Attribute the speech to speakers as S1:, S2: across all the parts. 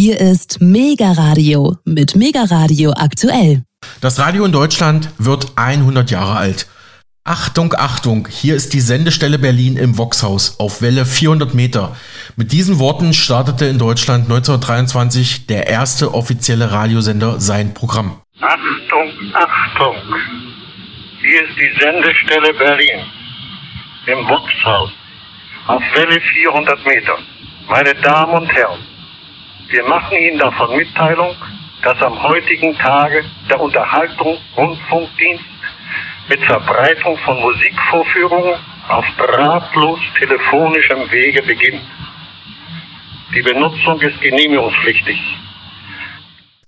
S1: Hier ist Mega Radio mit Mega Radio aktuell.
S2: Das Radio in Deutschland wird 100 Jahre alt. Achtung, Achtung, hier ist die Sendestelle Berlin im Voxhaus auf Welle 400 Meter. Mit diesen Worten startete in Deutschland 1923 der erste offizielle Radiosender sein Programm.
S3: Achtung, Achtung, hier ist die Sendestelle Berlin im Voxhaus auf Welle 400 Meter. Meine Damen und Herren, wir machen Ihnen davon Mitteilung, dass am heutigen Tage der Unterhaltungsrundfunkdienst mit Verbreitung von Musikvorführungen auf drahtlos telefonischem Wege beginnt. Die Benutzung ist genehmigungspflichtig.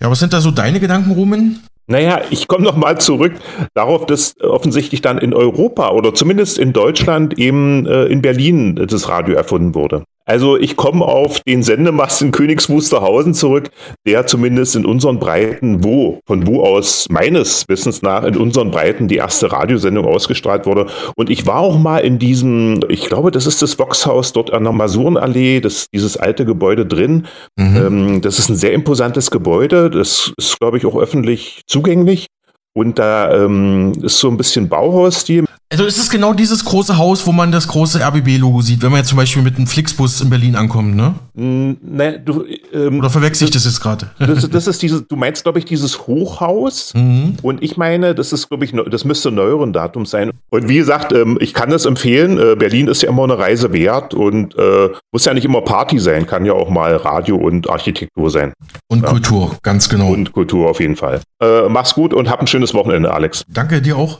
S2: Ja, was sind da so deine Gedanken, Rumen?
S4: Naja, ich komme nochmal zurück darauf, dass offensichtlich dann in Europa oder zumindest in Deutschland eben äh, in Berlin das Radio erfunden wurde. Also ich komme auf den Sendemast in Königs Wusterhausen zurück, der zumindest in unseren Breiten, wo, von wo aus meines Wissens nach in unseren Breiten die erste Radiosendung ausgestrahlt wurde. Und ich war auch mal in diesem, ich glaube, das ist das Voxhaus dort an der Masurenallee, das, dieses alte Gebäude drin. Mhm. Ähm, das ist ein sehr imposantes Gebäude. Das ist, glaube ich, auch öffentlich zugänglich. Und da ähm, ist so ein bisschen Bauhausstil.
S2: Also ist es genau dieses große Haus, wo man das große RBB-Logo sieht, wenn man jetzt zum Beispiel mit einem Flixbus in Berlin ankommt, ne?
S4: Mm, ne du,
S2: ähm, Oder verwechsel ich das jetzt gerade?
S4: Das, das, ist dieses, du meinst, glaube ich, dieses Hochhaus. Mhm. Und ich meine, das ist, glaube ich, das müsste neueren Datum sein. Und wie gesagt, ähm, ich kann das empfehlen. Äh, Berlin ist ja immer eine Reise wert und äh, muss ja nicht immer Party sein, kann ja auch mal Radio und Architektur sein.
S2: Und ja. Kultur, ganz genau.
S4: Und Kultur auf jeden Fall. Äh, mach's gut und hab ein schönes Wochenende, Alex.
S2: Danke dir auch.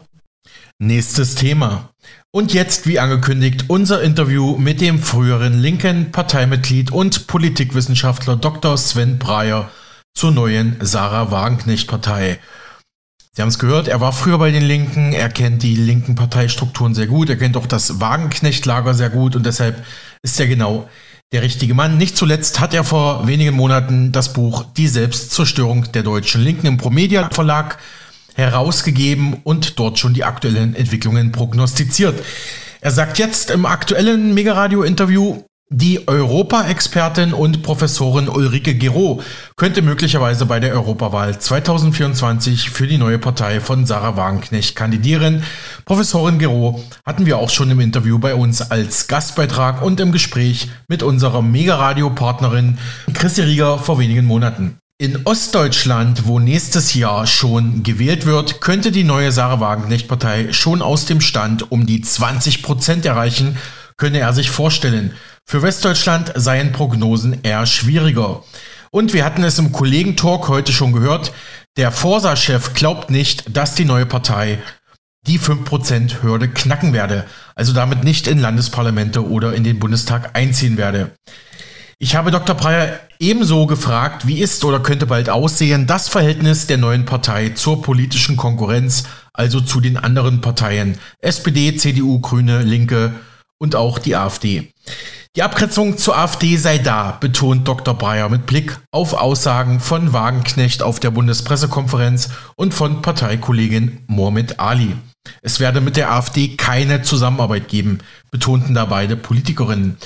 S2: Nächstes Thema. Und jetzt, wie angekündigt, unser Interview mit dem früheren linken Parteimitglied und Politikwissenschaftler Dr. Sven Breyer zur neuen Sarah Wagenknecht-Partei. Sie haben es gehört, er war früher bei den Linken, er kennt die linken Parteistrukturen sehr gut, er kennt auch das Wagenknecht-Lager sehr gut und deshalb ist er genau der richtige Mann. Nicht zuletzt hat er vor wenigen Monaten das Buch Die Selbstzerstörung der deutschen Linken im Promedia Verlag herausgegeben und dort schon die aktuellen Entwicklungen prognostiziert. Er sagt jetzt im aktuellen Megaradio-Interview, die Europa-Expertin und Professorin Ulrike Gero könnte möglicherweise bei der Europawahl 2024 für die neue Partei von Sarah Wagenknecht kandidieren. Professorin Gero hatten wir auch schon im Interview bei uns als Gastbeitrag und im Gespräch mit unserer Megaradio-Partnerin Chrissy Rieger vor wenigen Monaten. In Ostdeutschland, wo nächstes Jahr schon gewählt wird, könnte die neue Sarah Wagenknecht-Partei schon aus dem Stand um die 20 Prozent erreichen, könne er sich vorstellen. Für Westdeutschland seien Prognosen eher schwieriger. Und wir hatten es im Kollegentalk heute schon gehört, der Forsa-Chef glaubt nicht, dass die neue Partei die 5%-Hürde knacken werde, also damit nicht in Landesparlamente oder in den Bundestag einziehen werde. Ich habe Dr. Breyer ebenso gefragt, wie ist oder könnte bald aussehen das Verhältnis der neuen Partei zur politischen Konkurrenz, also zu den anderen Parteien SPD, CDU, Grüne, Linke und auch die AfD. Die Abgrenzung zur AfD sei da, betont Dr. Breyer mit Blick auf Aussagen von Wagenknecht auf der Bundespressekonferenz und von Parteikollegin Mohamed Ali. Es werde mit der AfD keine Zusammenarbeit geben, betonten da beide Politikerinnen.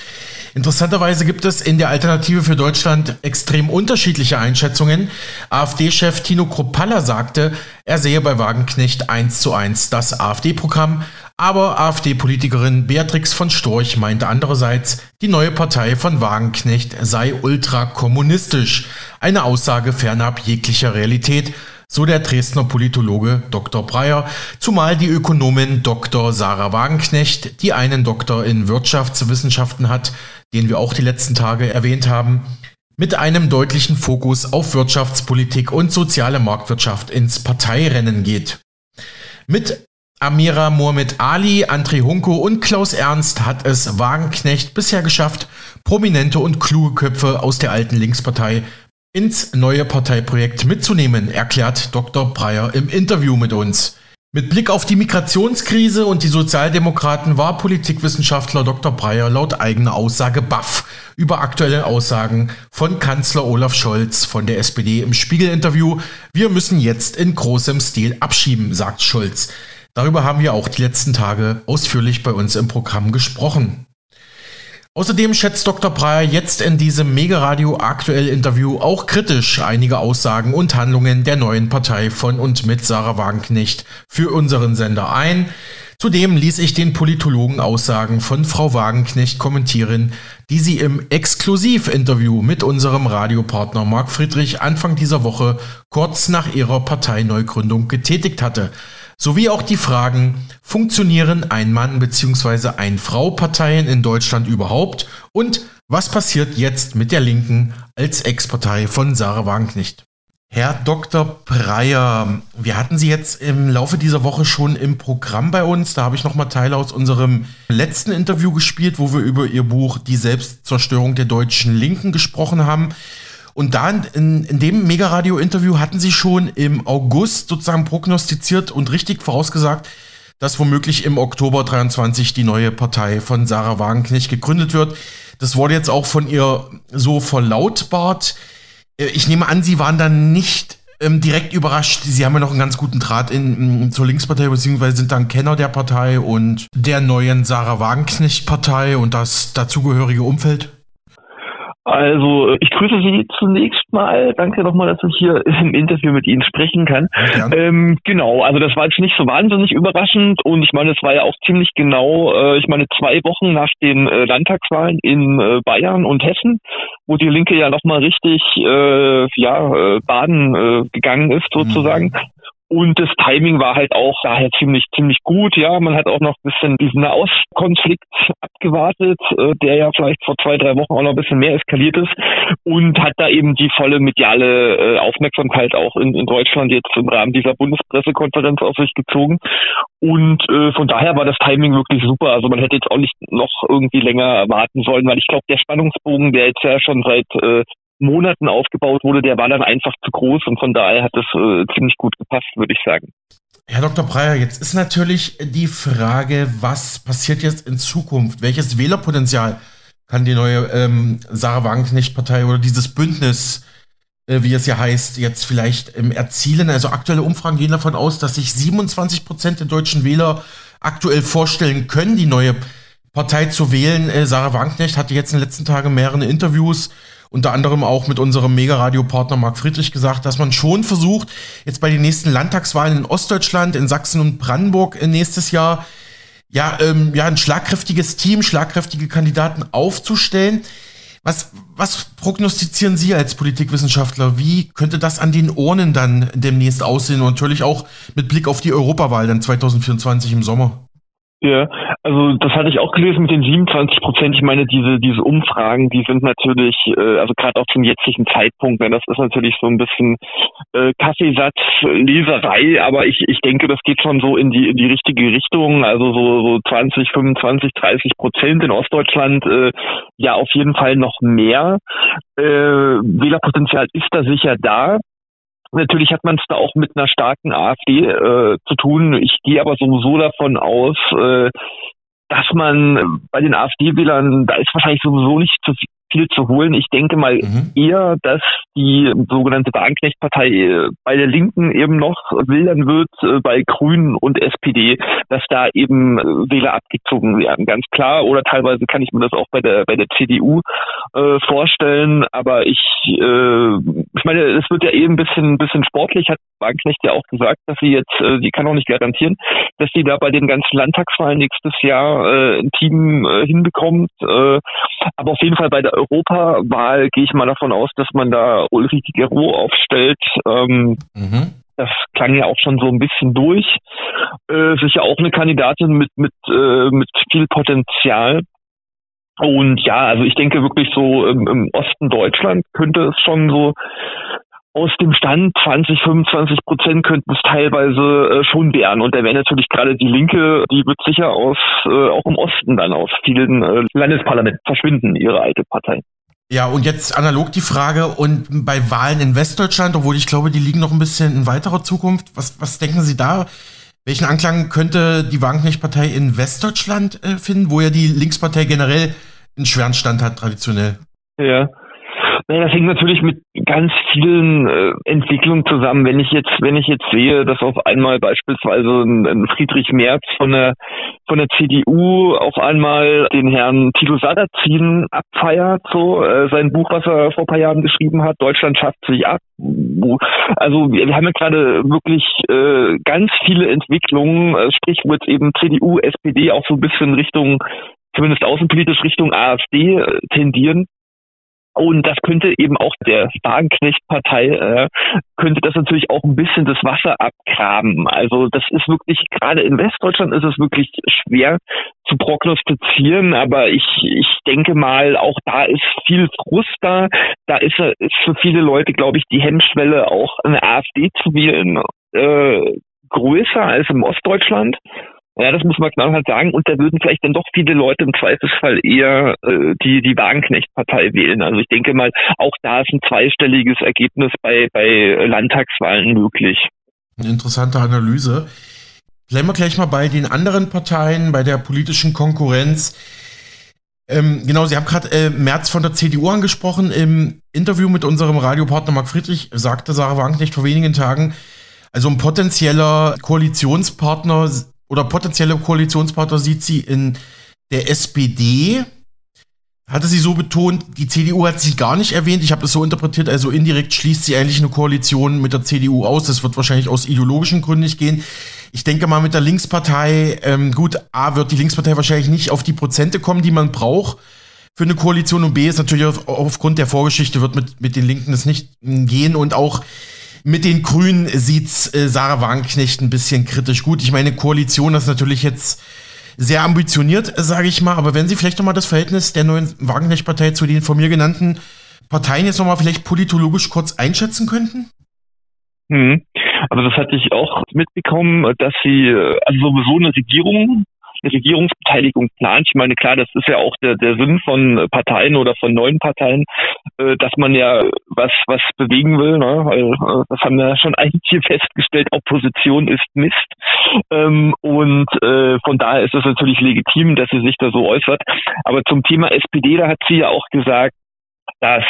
S2: Interessanterweise gibt es in der Alternative für Deutschland extrem unterschiedliche Einschätzungen. AfD-Chef Tino Kropalla sagte, er sehe bei Wagenknecht eins zu eins das AfD-Programm, aber AfD-Politikerin Beatrix von Storch meinte andererseits, die neue Partei von Wagenknecht sei ultrakommunistisch. Eine Aussage fernab jeglicher Realität, so der Dresdner Politologe Dr. Breyer, zumal die Ökonomin Dr. Sarah Wagenknecht, die einen Doktor in Wirtschaftswissenschaften hat, den wir auch die letzten Tage erwähnt haben, mit einem deutlichen Fokus auf Wirtschaftspolitik und soziale Marktwirtschaft ins Parteirennen geht. Mit Amira Mohamed Ali, André Hunko und Klaus Ernst hat es Wagenknecht bisher geschafft, prominente und kluge Köpfe aus der alten Linkspartei ins neue Parteiprojekt mitzunehmen, erklärt Dr. Breyer im Interview mit uns. Mit Blick auf die Migrationskrise und die Sozialdemokraten war Politikwissenschaftler Dr. Breyer laut eigener Aussage baff über aktuelle Aussagen von Kanzler Olaf Scholz von der SPD im Spiegel-Interview. Wir müssen jetzt in großem Stil abschieben, sagt Scholz. Darüber haben wir auch die letzten Tage ausführlich bei uns im Programm gesprochen. Außerdem schätzt Dr. Breyer jetzt in diesem Mega Radio aktuell Interview auch kritisch einige Aussagen und Handlungen der neuen Partei von und mit Sarah Wagenknecht für unseren Sender ein. Zudem ließ ich den Politologen Aussagen von Frau Wagenknecht kommentieren, die sie im Exklusivinterview mit unserem Radiopartner Marc Friedrich Anfang dieser Woche kurz nach ihrer Parteineugründung getätigt hatte sowie auch die Fragen, funktionieren Ein-Mann- bzw. Ein-Frau-Parteien in Deutschland überhaupt und was passiert jetzt mit der Linken als Ex-Partei von Sarah Wagenknecht? Herr Dr. Breyer, wir hatten Sie jetzt im Laufe dieser Woche schon im Programm bei uns. Da habe ich nochmal Teile aus unserem letzten Interview gespielt, wo wir über Ihr Buch Die Selbstzerstörung der deutschen Linken gesprochen haben. Und da in, in dem Mega-Radio-Interview hatten sie schon im August sozusagen prognostiziert und richtig vorausgesagt, dass womöglich im Oktober 23 die neue Partei von Sarah Wagenknecht gegründet wird. Das wurde jetzt auch von ihr so verlautbart. Äh, ich nehme an, Sie waren dann nicht ähm, direkt überrascht. Sie haben ja noch einen ganz guten Draht in, in, zur Linkspartei, beziehungsweise sind dann Kenner der Partei und der neuen Sarah Wagenknecht-Partei und das dazugehörige Umfeld.
S5: Also ich grüße Sie zunächst mal. Danke nochmal, dass ich hier im Interview mit Ihnen sprechen kann. Ähm, genau, also das war jetzt nicht so wahnsinnig überraschend und ich meine, es war ja auch ziemlich genau, äh, ich meine, zwei Wochen nach den äh, Landtagswahlen in äh, Bayern und Hessen, wo die Linke ja nochmal richtig äh, ja, äh, baden äh, gegangen ist sozusagen. Mhm. Und das Timing war halt auch daher ziemlich, ziemlich gut. Ja, man hat auch noch ein bisschen diesen Nahostkonflikt abgewartet, äh, der ja vielleicht vor zwei, drei Wochen auch noch ein bisschen mehr eskaliert ist und hat da eben die volle mediale äh, Aufmerksamkeit auch in, in Deutschland jetzt im Rahmen dieser Bundespressekonferenz auf sich gezogen. Und äh, von daher war das Timing wirklich super. Also man hätte jetzt auch nicht noch irgendwie länger warten sollen, weil ich glaube, der Spannungsbogen, der jetzt ja schon seit äh, Monaten aufgebaut wurde, der war dann einfach zu groß und von daher hat das äh, ziemlich gut gepasst, würde ich sagen.
S2: Herr Dr. Breyer, jetzt ist natürlich die Frage, was passiert jetzt in Zukunft? Welches Wählerpotenzial kann die neue ähm, Sarah Wagenknecht-Partei oder dieses Bündnis, äh, wie es ja heißt, jetzt vielleicht ähm, erzielen? Also aktuelle Umfragen gehen davon aus, dass sich 27 Prozent der deutschen Wähler aktuell vorstellen können, die neue Partei zu wählen. Äh, Sarah Wagenknecht hatte jetzt in den letzten Tagen mehrere Interviews unter anderem auch mit unserem Mega-Radio-Partner Marc Friedrich gesagt, dass man schon versucht, jetzt bei den nächsten Landtagswahlen in Ostdeutschland, in Sachsen und Brandenburg nächstes Jahr, ja, ähm, ja, ein schlagkräftiges Team, schlagkräftige Kandidaten aufzustellen. Was, was prognostizieren Sie als Politikwissenschaftler? Wie könnte das an den Urnen dann demnächst aussehen? Und natürlich auch mit Blick auf die Europawahl dann 2024 im Sommer.
S5: Ja, also das hatte ich auch gelesen mit den 27 Prozent. Ich meine, diese diese Umfragen, die sind natürlich, äh, also gerade auch zum jetzigen Zeitpunkt, ne, das ist natürlich so ein bisschen äh, Kaffeesatzleserei, aber ich ich denke, das geht schon so in die in die richtige Richtung. Also so so 20, 25, 30 Prozent in Ostdeutschland, äh, ja auf jeden Fall noch mehr. Äh, Wählerpotenzial ist da sicher da. Natürlich hat man es da auch mit einer starken AfD äh, zu tun. Ich gehe aber sowieso davon aus, äh, dass man bei den AfD-Wählern, da ist wahrscheinlich sowieso nicht zu viel zu holen. Ich denke mal mhm. eher, dass die sogenannte Wagenknecht-Partei äh, bei der Linken eben noch wildern wird, äh, bei Grünen und SPD, dass da eben äh, Wähler abgezogen werden. Ganz klar. Oder teilweise kann ich mir das auch bei der bei der CDU äh, vorstellen. Aber ich, äh, ich meine, es wird ja eben ein bisschen, ein bisschen sportlich, hat Wagenknecht ja auch gesagt, dass sie jetzt, äh, die kann auch nicht garantieren, dass sie da bei den ganzen Landtagswahlen nächstes Jahr äh, ein Team äh, hinbekommt. Äh, aber auf jeden Fall bei der Europawahl gehe ich mal davon aus, dass man da Ulrike Gero aufstellt. Ähm, mhm. Das klang ja auch schon so ein bisschen durch. Äh, sicher auch eine Kandidatin mit, mit, äh, mit viel Potenzial. Und ja, also ich denke wirklich so im, im Osten Deutschland könnte es schon so aus dem Stand 20, 25 Prozent könnten es teilweise äh, schon werden. Und da wäre natürlich gerade die Linke, die wird sicher aus, äh, auch im Osten dann aus vielen äh, Landesparlamenten verschwinden, ihre alte Partei.
S2: Ja, und jetzt analog die Frage, und bei Wahlen in Westdeutschland, obwohl ich glaube, die liegen noch ein bisschen in weiterer Zukunft, was, was denken Sie da? Welchen Anklang könnte die Wagenknecht-Partei in Westdeutschland äh, finden, wo ja die Linkspartei generell einen schweren Stand hat, traditionell?
S5: Ja, Naja, das hängt natürlich mit ganz vielen äh, Entwicklungen zusammen. Wenn ich jetzt, wenn ich jetzt sehe, dass auf einmal beispielsweise ein, ein Friedrich Merz von der von der CDU auf einmal den Herrn Tilo Sarrazin abfeiert, so äh, sein Buch, was er vor ein paar Jahren geschrieben hat, Deutschland schafft sich ab. Also wir, wir haben ja gerade wirklich äh, ganz viele Entwicklungen, äh, sprich wo jetzt eben CDU, SPD auch so ein bisschen Richtung zumindest außenpolitisch Richtung AfD äh, tendieren. Und das könnte eben auch der Wagenknecht-Partei, äh, könnte das natürlich auch ein bisschen das Wasser abgraben. Also das ist wirklich, gerade in Westdeutschland ist es wirklich schwer zu prognostizieren, aber ich, ich denke mal, auch da ist viel Frust da. Da ist, ist für viele Leute, glaube ich, die Hemmschwelle auch eine AfD zu wählen äh, größer als im Ostdeutschland. Ja, das muss man knallhart sagen. Und da würden vielleicht dann doch viele Leute im Zweifelsfall eher äh, die, die Wagenknecht-Partei wählen. Also ich denke mal, auch da ist ein zweistelliges Ergebnis bei, bei Landtagswahlen möglich.
S2: Eine interessante Analyse. Bleiben wir gleich mal bei den anderen Parteien, bei der politischen Konkurrenz. Ähm, genau, Sie haben gerade äh, März von der CDU angesprochen. Im Interview mit unserem Radiopartner Marc Friedrich sagte Sarah Wagenknecht vor wenigen Tagen, also ein potenzieller Koalitionspartner oder potenzielle Koalitionspartner sieht sie in der SPD. Hatte sie so betont, die CDU hat sie gar nicht erwähnt. Ich habe das so interpretiert, also indirekt schließt sie eigentlich eine Koalition mit der CDU aus. Das wird wahrscheinlich aus ideologischen Gründen nicht gehen. Ich denke mal mit der Linkspartei, ähm, gut, A wird die Linkspartei wahrscheinlich nicht auf die Prozente kommen, die man braucht für eine Koalition und B ist natürlich auf, aufgrund der Vorgeschichte wird mit, mit den Linken das nicht gehen und auch mit den Grünen sieht's äh, Sarah Wagenknecht ein bisschen kritisch. Gut, ich meine, Koalition ist natürlich jetzt sehr ambitioniert, sage ich mal, aber wenn Sie vielleicht nochmal das Verhältnis der neuen Wagenknecht-Partei zu den von mir genannten Parteien jetzt nochmal vielleicht politologisch kurz einschätzen könnten?
S5: Mhm. Also das hatte ich auch mitbekommen, dass sie äh, also sowieso eine Regierung Regierungsbeteiligung plant. Ich meine, klar, das ist ja auch der, der Sinn von Parteien oder von neuen Parteien, äh, dass man ja was, was bewegen will. Ne? Weil, äh, das haben wir schon eigentlich hier festgestellt, Opposition ist Mist. Ähm, und äh, von daher ist es natürlich legitim, dass sie sich da so äußert. Aber zum Thema SPD, da hat sie ja auch gesagt, dass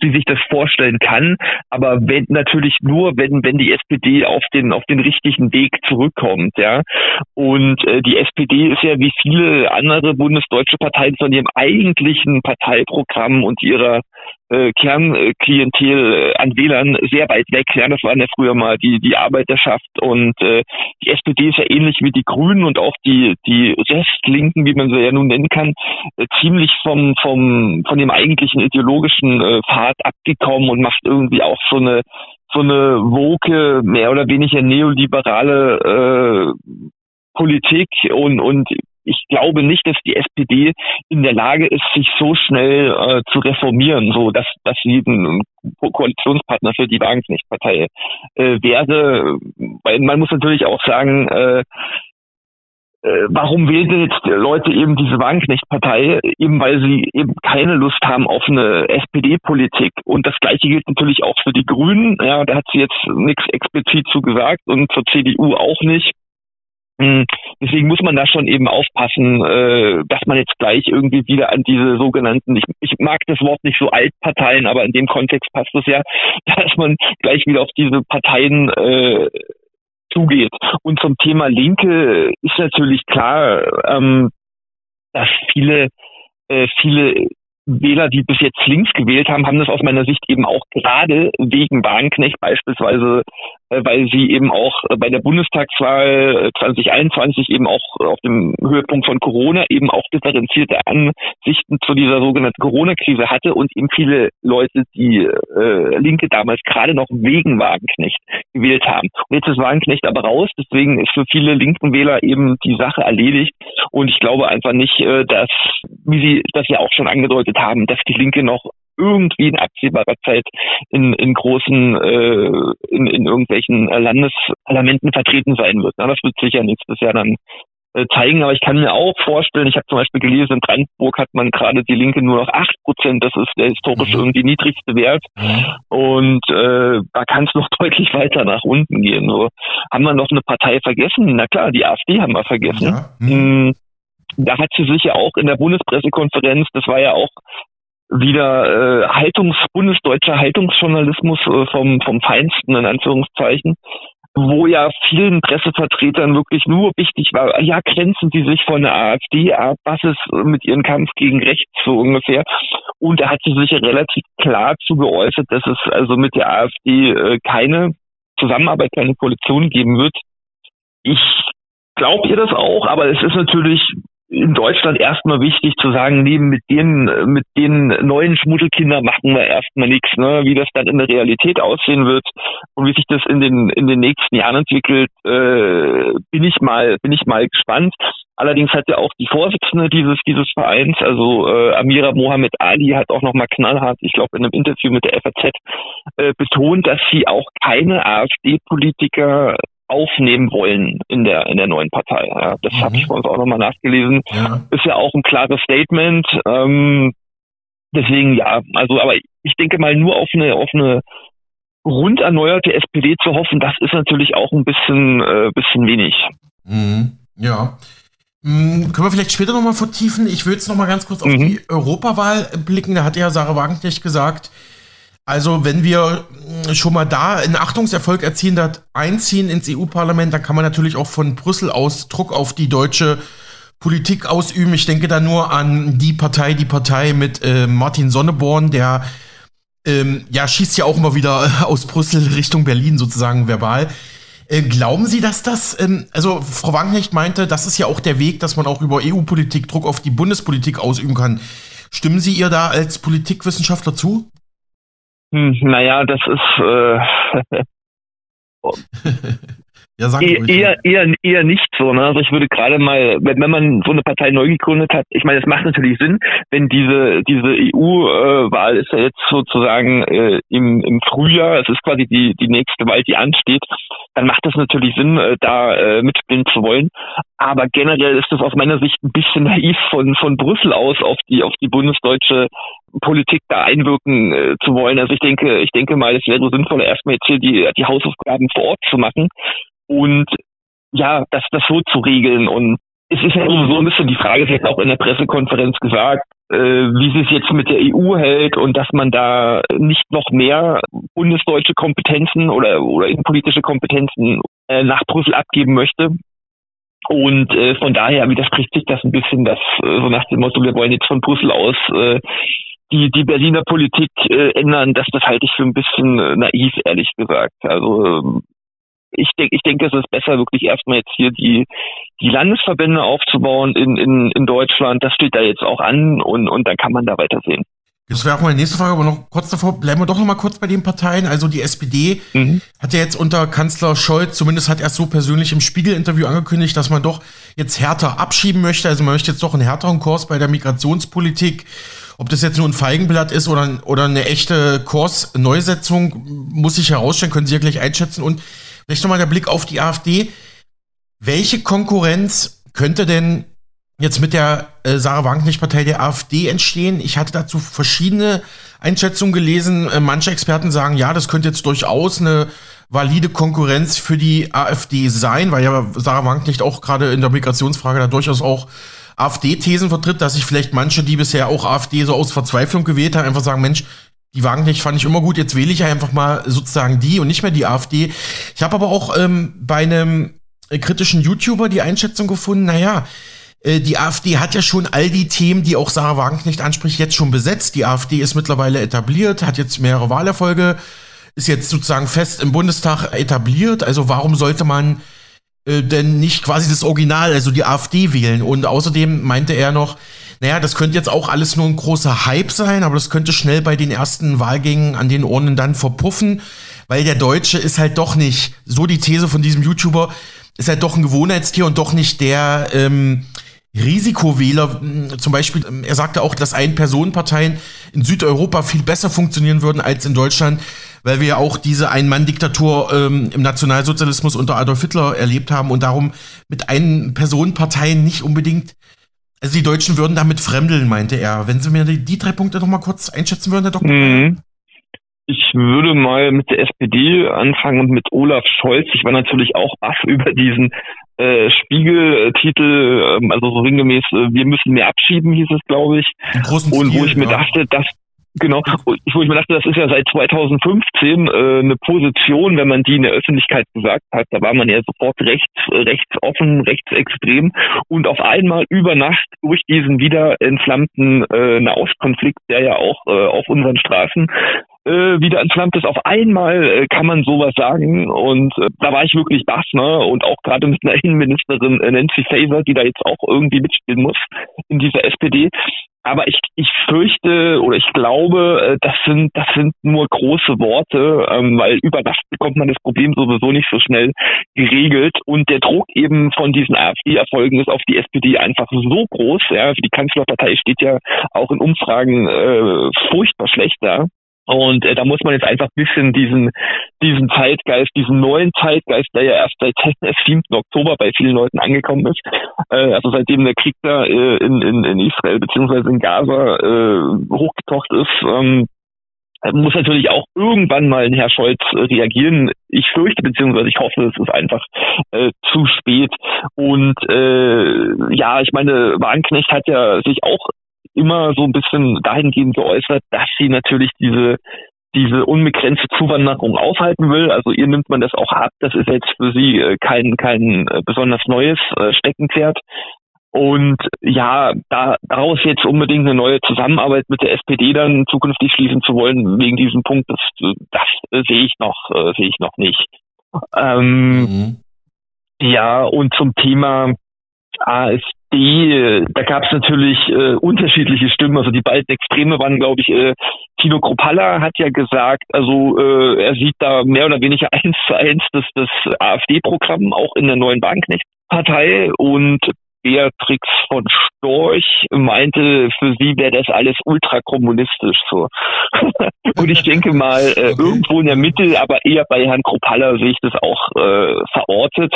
S5: sie sich das vorstellen kann, aber wenn natürlich nur, wenn wenn die SPD auf den auf den richtigen Weg zurückkommt, ja. Und äh, die SPD ist ja wie viele andere bundesdeutsche Parteien von ihrem eigentlichen Parteiprogramm und ihrer äh, Kernklientel äh, an Wählern sehr weit weg. Ja, das waren ja früher mal die, die Arbeiterschaft und äh, die SPD ist ja ähnlich wie die Grünen und auch die, die Restlinken, wie man sie ja nun nennen kann, äh, ziemlich vom, vom, von dem eigentlichen ideologischen äh, Pfad abgekommen und macht irgendwie auch so eine so eine woke, mehr oder weniger neoliberale äh, Politik und, und ich glaube nicht, dass die SPD in der Lage ist, sich so schnell äh, zu reformieren, so dass, dass sie ein Koalitionspartner für die Wagenknecht-Partei äh, wäre. Weil man muss natürlich auch sagen, äh, äh, warum wählen jetzt Leute eben diese Wagenknecht-Partei? Eben weil sie eben keine Lust haben auf eine SPD-Politik. Und das Gleiche gilt natürlich auch für die Grünen. Ja, da hat sie jetzt nichts explizit zu gesagt und zur CDU auch nicht. Hm, deswegen muss man da schon eben aufpassen, äh, dass man jetzt gleich irgendwie wieder an diese sogenannten, ich, ich mag das Wort nicht so Altparteien, aber in dem Kontext passt es ja, dass man gleich wieder auf diese Parteien äh, zugeht. Und zum Thema Linke ist natürlich klar, ähm, dass viele äh, viele Wähler, die bis jetzt links gewählt haben, haben das aus meiner Sicht eben auch gerade wegen Wagenknecht beispielsweise, äh, weil sie eben auch äh, bei der Bundestagswahl 2021 äh, eben auch auf dem Höhepunkt von Corona eben auch differenzierte Ansichten zu dieser sogenannten Corona-Krise hatte und eben viele Leute, die äh, Linke damals gerade noch wegen Wagenknecht gewählt haben. Und jetzt ist Wagenknecht aber raus, deswegen ist für viele linken Wähler eben die Sache erledigt. Und ich glaube einfach nicht, dass, wie Sie das ja auch schon angedeutet haben, dass die Linke noch irgendwie in absehbarer Zeit in, in großen, äh, in, in irgendwelchen Landesparlamenten vertreten sein wird. Na, das wird sicher nächstes Jahr dann äh, zeigen, aber ich kann mir auch vorstellen, ich habe zum Beispiel gelesen, in Brandenburg hat man gerade die Linke nur noch acht Prozent, das ist der historisch mhm. irgendwie niedrigste Wert mhm. und äh, da kann es noch deutlich weiter nach unten gehen. So. Haben wir noch eine Partei vergessen? Na klar, die AfD haben wir vergessen. Ja. Mhm. Da hat sie sich ja auch in der Bundespressekonferenz, das war ja auch wieder äh, Haltungs bundesdeutscher Haltungsjournalismus äh, vom vom Feinsten in Anführungszeichen wo ja vielen Pressevertretern wirklich nur wichtig war, ja, grenzen Sie sich von der AfD ab, was ist mit Ihrem Kampf gegen rechts so ungefähr. Und er hat sich ja relativ klar zu geäußert, dass es also mit der AfD äh, keine Zusammenarbeit, keine Koalition geben wird. Ich glaube ihr das auch, aber es ist natürlich in Deutschland erstmal wichtig zu sagen, neben mit den mit den neuen Schmuddelkindern machen wir erstmal nichts, ne? Wie das dann in der Realität aussehen wird und wie sich das in den in den nächsten Jahren entwickelt, äh, bin ich mal bin ich mal gespannt. Allerdings hat ja auch die Vorsitzende dieses dieses Vereins, also äh, Amira Mohamed Ali, hat auch noch mal knallhart, ich glaube in einem Interview mit der FAZ äh, betont, dass sie auch keine AfD-Politiker aufnehmen wollen in der in der neuen Partei. Ja, das mhm. habe ich bei uns auch nochmal nachgelesen. Ja. Ist ja auch ein klares Statement. Ähm, deswegen ja, also aber ich denke mal nur auf eine auf eine rund erneuerte SPD zu hoffen, das ist natürlich auch ein bisschen äh, bisschen wenig.
S2: Mhm. Ja. Mhm, können wir vielleicht später nochmal vertiefen? Ich würde jetzt nochmal ganz kurz auf mhm. die Europawahl blicken. Da hat ja Sarah Wagenknecht gesagt, also, wenn wir hm, schon mal da einen Achtungserfolg erzielen, das einziehen ins EU-Parlament, dann kann man natürlich auch von Brüssel aus Druck auf die deutsche Politik ausüben. Ich denke da nur an die Partei, die Partei mit äh, Martin Sonneborn, der ähm, ja schießt ja auch immer wieder aus Brüssel Richtung Berlin sozusagen verbal. Äh, glauben Sie, dass das, ähm, also Frau Wagenknecht meinte, das ist ja auch der Weg, dass man auch über EU-Politik Druck auf die Bundespolitik ausüben kann. Stimmen Sie ihr da als Politikwissenschaftler zu?
S5: Hm, naja, das ist äh, ja, sag e eher, eher, eher nicht so. Ne? Also ich würde gerade mal, wenn, wenn man so eine Partei neu gegründet hat, ich meine, es macht natürlich Sinn, wenn diese diese EU-Wahl ist ja jetzt sozusagen äh, im, im Frühjahr, es ist quasi die die nächste Wahl, die ansteht, dann macht es natürlich Sinn, äh, da äh, mitspielen zu wollen. Aber generell ist es aus meiner Sicht ein bisschen naiv von von Brüssel aus auf die auf die bundesdeutsche Politik da einwirken äh, zu wollen. Also ich denke, ich denke mal, es wäre sinnvoller, erstmal jetzt hier die, die Hausaufgaben vor Ort zu machen und ja, das, das so zu regeln. Und es ist ja so ein bisschen die Frage, es jetzt auch in der Pressekonferenz gesagt, äh, wie sie es jetzt mit der EU hält und dass man da nicht noch mehr bundesdeutsche Kompetenzen oder, oder innenpolitische Kompetenzen äh, nach Brüssel abgeben möchte. Und äh, von daher widerspricht sich das ein bisschen, dass äh, so nach dem Motto, wir wollen jetzt von Brüssel aus äh, die, die Berliner Politik äh, ändern, das, das halte ich für ein bisschen äh, naiv, ehrlich gesagt. Also ähm, ich denke, ich denke, es ist besser, wirklich erstmal jetzt hier die, die Landesverbände aufzubauen in, in, in Deutschland. Das steht da jetzt auch an und, und dann kann man da weitersehen.
S2: Das wäre auch meine nächste Frage, aber noch kurz davor, bleiben wir doch noch mal kurz bei den Parteien. Also die SPD mhm. hat ja jetzt unter Kanzler Scholz, zumindest hat er es so persönlich im Spiegel-Interview angekündigt, dass man doch jetzt härter abschieben möchte. Also man möchte jetzt doch einen härteren Kurs bei der Migrationspolitik. Ob das jetzt nur ein Feigenblatt ist oder, oder eine echte Kursneusetzung, muss sich herausstellen, können Sie ja gleich einschätzen. Und vielleicht nochmal der Blick auf die AfD. Welche Konkurrenz könnte denn jetzt mit der äh, Sarah Wagenknecht-Partei der AfD entstehen? Ich hatte dazu verschiedene Einschätzungen gelesen. Äh, manche Experten sagen, ja, das könnte jetzt durchaus eine valide Konkurrenz für die AfD sein, weil ja Sarah Wagenknecht auch gerade in der Migrationsfrage da durchaus auch AfD-Thesen vertritt, dass sich vielleicht manche, die bisher auch AfD so aus Verzweiflung gewählt haben, einfach sagen, Mensch, die Wagenknecht fand ich immer gut, jetzt wähle ich einfach mal sozusagen die und nicht mehr die AfD. Ich habe aber auch ähm, bei einem kritischen YouTuber die Einschätzung gefunden, naja, äh, die AfD hat ja schon all die Themen, die auch Sarah Wagenknecht anspricht, jetzt schon besetzt. Die AfD ist mittlerweile etabliert, hat jetzt mehrere Wahlerfolge, ist jetzt sozusagen fest im Bundestag etabliert. Also warum sollte man äh, denn nicht quasi das Original, also die AfD wählen. Und außerdem meinte er noch, naja, das könnte jetzt auch alles nur ein großer Hype sein, aber das könnte schnell bei den ersten Wahlgängen an den Urnen dann verpuffen, weil der Deutsche ist halt doch nicht, so die These von diesem YouTuber, ist halt doch ein Gewohnheitstier und doch nicht der ähm, Risikowähler. Zum Beispiel, ähm, er sagte auch, dass Ein-Personen-Parteien in Südeuropa viel besser funktionieren würden als in Deutschland weil wir ja auch diese Ein-Mann-Diktatur ähm, im Nationalsozialismus unter Adolf Hitler erlebt haben und darum mit Ein-Personen-Parteien nicht unbedingt, also die Deutschen würden damit fremdeln, meinte er. Wenn Sie mir die, die drei Punkte noch mal kurz einschätzen würden, Herr Doktor. Mhm.
S5: Ich würde mal mit der SPD anfangen und mit Olaf Scholz. Ich war natürlich auch baff über diesen äh, Spiegeltitel, äh, also so sinngemäß, äh, wir müssen mehr abschieben, hieß es, glaube ich. Und wo ich mir ja. dachte, dass Genau, wo ich mir dachte, das ist ja seit 2015 äh, eine Position, wenn man die in der Öffentlichkeit gesagt hat, da war man ja sofort rechts, rechtsoffen, rechtsextrem und auf einmal über Nacht durch diesen wieder entflammten äh, Nahostkonflikt, der ja auch äh, auf unseren Straßen äh, wieder entflammt ist. Auf einmal äh, kann man sowas sagen und äh, da war ich wirklich bass, ne? Und auch gerade mit einer Innenministerin äh, Nancy Faeser, die da jetzt auch irgendwie mitspielen muss in dieser SPD. Aber ich, ich fürchte oder ich glaube, äh, das sind, das sind nur große Worte, ähm, weil über Nacht bekommt man das Problem sowieso nicht so schnell geregelt. Und der Druck eben von diesen AfD-Erfolgen ist auf die SPD einfach so groß. Ja, die Kanzlerpartei steht ja auch in Umfragen äh, furchtbar schlecht da. Und äh, da muss man jetzt einfach ein bisschen diesen, diesen Zeitgeist, diesen neuen Zeitgeist, der ja erst seit 7. Oktober bei vielen Leuten angekommen ist, äh, also seitdem der Krieg da äh, in, in, in Israel beziehungsweise in Gaza äh, hochgekocht ist, ähm, muss natürlich auch irgendwann mal ein Herr Scholz reagieren. Ich fürchte, beziehungsweise ich hoffe, es ist einfach äh, zu spät. Und äh, ja, ich meine, Wagenknecht hat ja sich auch immer so ein bisschen dahingehend geäußert, dass sie natürlich diese diese unbegrenzte Zuwanderung aufhalten will. Also ihr nimmt man das auch ab. Das ist jetzt für sie äh, kein kein äh, besonders neues äh, Steckenpferd. Und ja, da, daraus jetzt unbedingt eine neue Zusammenarbeit mit der SPD dann zukünftig schließen zu wollen, wegen diesem Punkt, das, das sehe ich noch, sehe ich noch nicht. Ähm, mhm. Ja, und zum Thema AfD, da gab es natürlich äh, unterschiedliche Stimmen. Also die beiden Extreme waren, glaube ich, äh, Tino Kropalla hat ja gesagt, also äh, er sieht da mehr oder weniger eins zu eins das, das AfD-Programm auch in der neuen Wagenknecht-Partei und Beatrix von Storch meinte, für sie wäre das alles ultrakommunistisch so. und ich denke mal, äh, okay. irgendwo in der Mitte, aber eher bei Herrn Kropalla sehe ich das auch äh, verortet.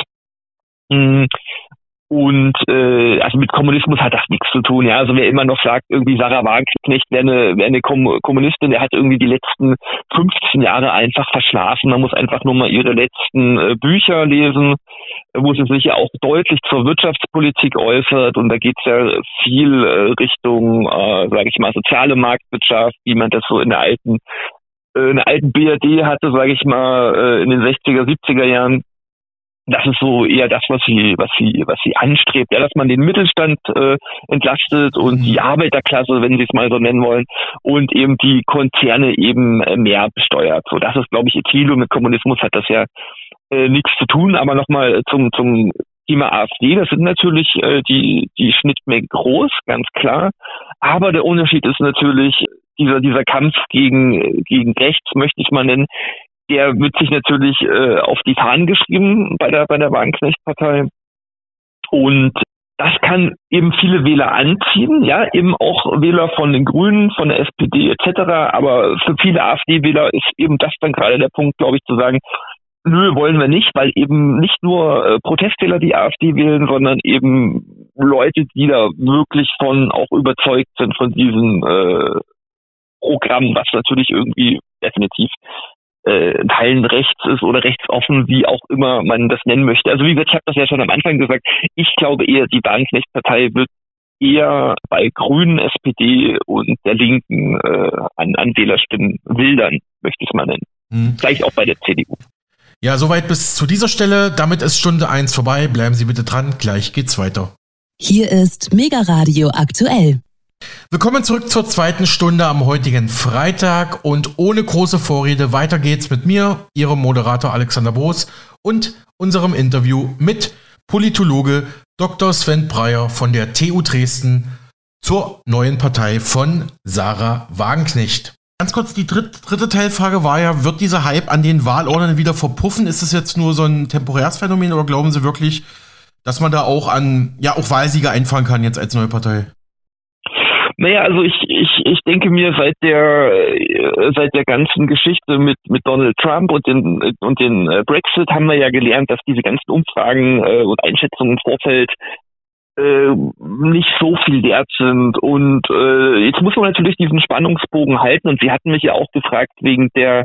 S5: Und äh, also mit Kommunismus hat das nichts zu tun. Ja, also wer immer noch sagt, irgendwie Sarah Wagenknecht wäre eine, wär eine Kommunistin, der hat irgendwie die letzten 15 Jahre einfach verschlafen. Man muss einfach nur mal ihre letzten äh, Bücher lesen, wo sie sich ja auch deutlich zur Wirtschaftspolitik äußert. Und da geht's ja viel äh, Richtung, äh, sage ich mal, soziale Marktwirtschaft, wie man das so in der alten äh, in der alten BRD hatte, sage ich mal, äh, in den 60er, 70er Jahren das ist so eher das, was sie, was sie, was sie anstrebt, ja, dass man den Mittelstand äh, entlastet und mhm. die Arbeiterklasse, wenn sie es mal so nennen wollen, und eben die Konzerne eben äh, mehr besteuert. So, das ist, glaube ich, ihr Ziel und mit Kommunismus hat das ja äh, nichts zu tun. Aber nochmal zum, zum Thema AfD, das sind natürlich äh, die, die Schnittmengen groß, ganz klar. Aber der Unterschied ist natürlich dieser, dieser Kampf gegen, gegen rechts, möchte ich mal nennen, der wird sich natürlich äh, auf die Fahnen geschrieben bei der, bei der Wagenknecht-Partei. Und das kann eben viele Wähler anziehen, ja, eben auch Wähler von den Grünen, von der SPD etc. Aber für viele AfD-Wähler ist eben das dann gerade der Punkt, glaube ich, zu sagen, nö, wollen wir nicht, weil eben nicht nur äh, Protestwähler die AfD wählen, sondern eben Leute, die da wirklich von auch überzeugt sind von diesem äh, Programm, was natürlich irgendwie definitiv äh, Teilen rechts ist oder rechtsoffen, wie auch immer man das nennen möchte. Also wie gesagt, ich habe das ja schon am Anfang gesagt, ich glaube eher, die Wagenknecht-Partei wird eher bei Grünen, SPD und der Linken äh, an, an Wählerstimmen wildern, möchte ich es mal nennen. Hm. Gleich auch bei der CDU.
S2: Ja, soweit bis zu dieser Stelle. Damit ist Stunde eins vorbei. Bleiben Sie bitte dran. Gleich geht's weiter.
S1: Hier ist Mega Radio aktuell.
S2: Willkommen zurück zur zweiten Stunde am heutigen Freitag und ohne große Vorrede weiter geht's mit mir, Ihrem Moderator Alexander Boos und unserem Interview mit Politologe Dr. Sven Breyer von der TU Dresden zur neuen Partei von Sarah Wagenknecht. Ganz kurz, die dritte, dritte Teilfrage war ja, wird dieser Hype an den Wahlordnern wieder verpuffen? Ist es jetzt nur so ein temporäres Phänomen oder glauben Sie wirklich, dass man da auch an, ja, auch Wahlsieger einfahren kann jetzt als neue Partei?
S5: Naja, also ich, ich, ich denke mir, seit der äh, seit der ganzen Geschichte mit, mit Donald Trump und den und den äh, Brexit haben wir ja gelernt, dass diese ganzen Umfragen äh, und Einschätzungen im Vorfeld äh, nicht so viel wert sind. Und äh, jetzt muss man natürlich diesen Spannungsbogen halten. Und Sie hatten mich ja auch gefragt wegen der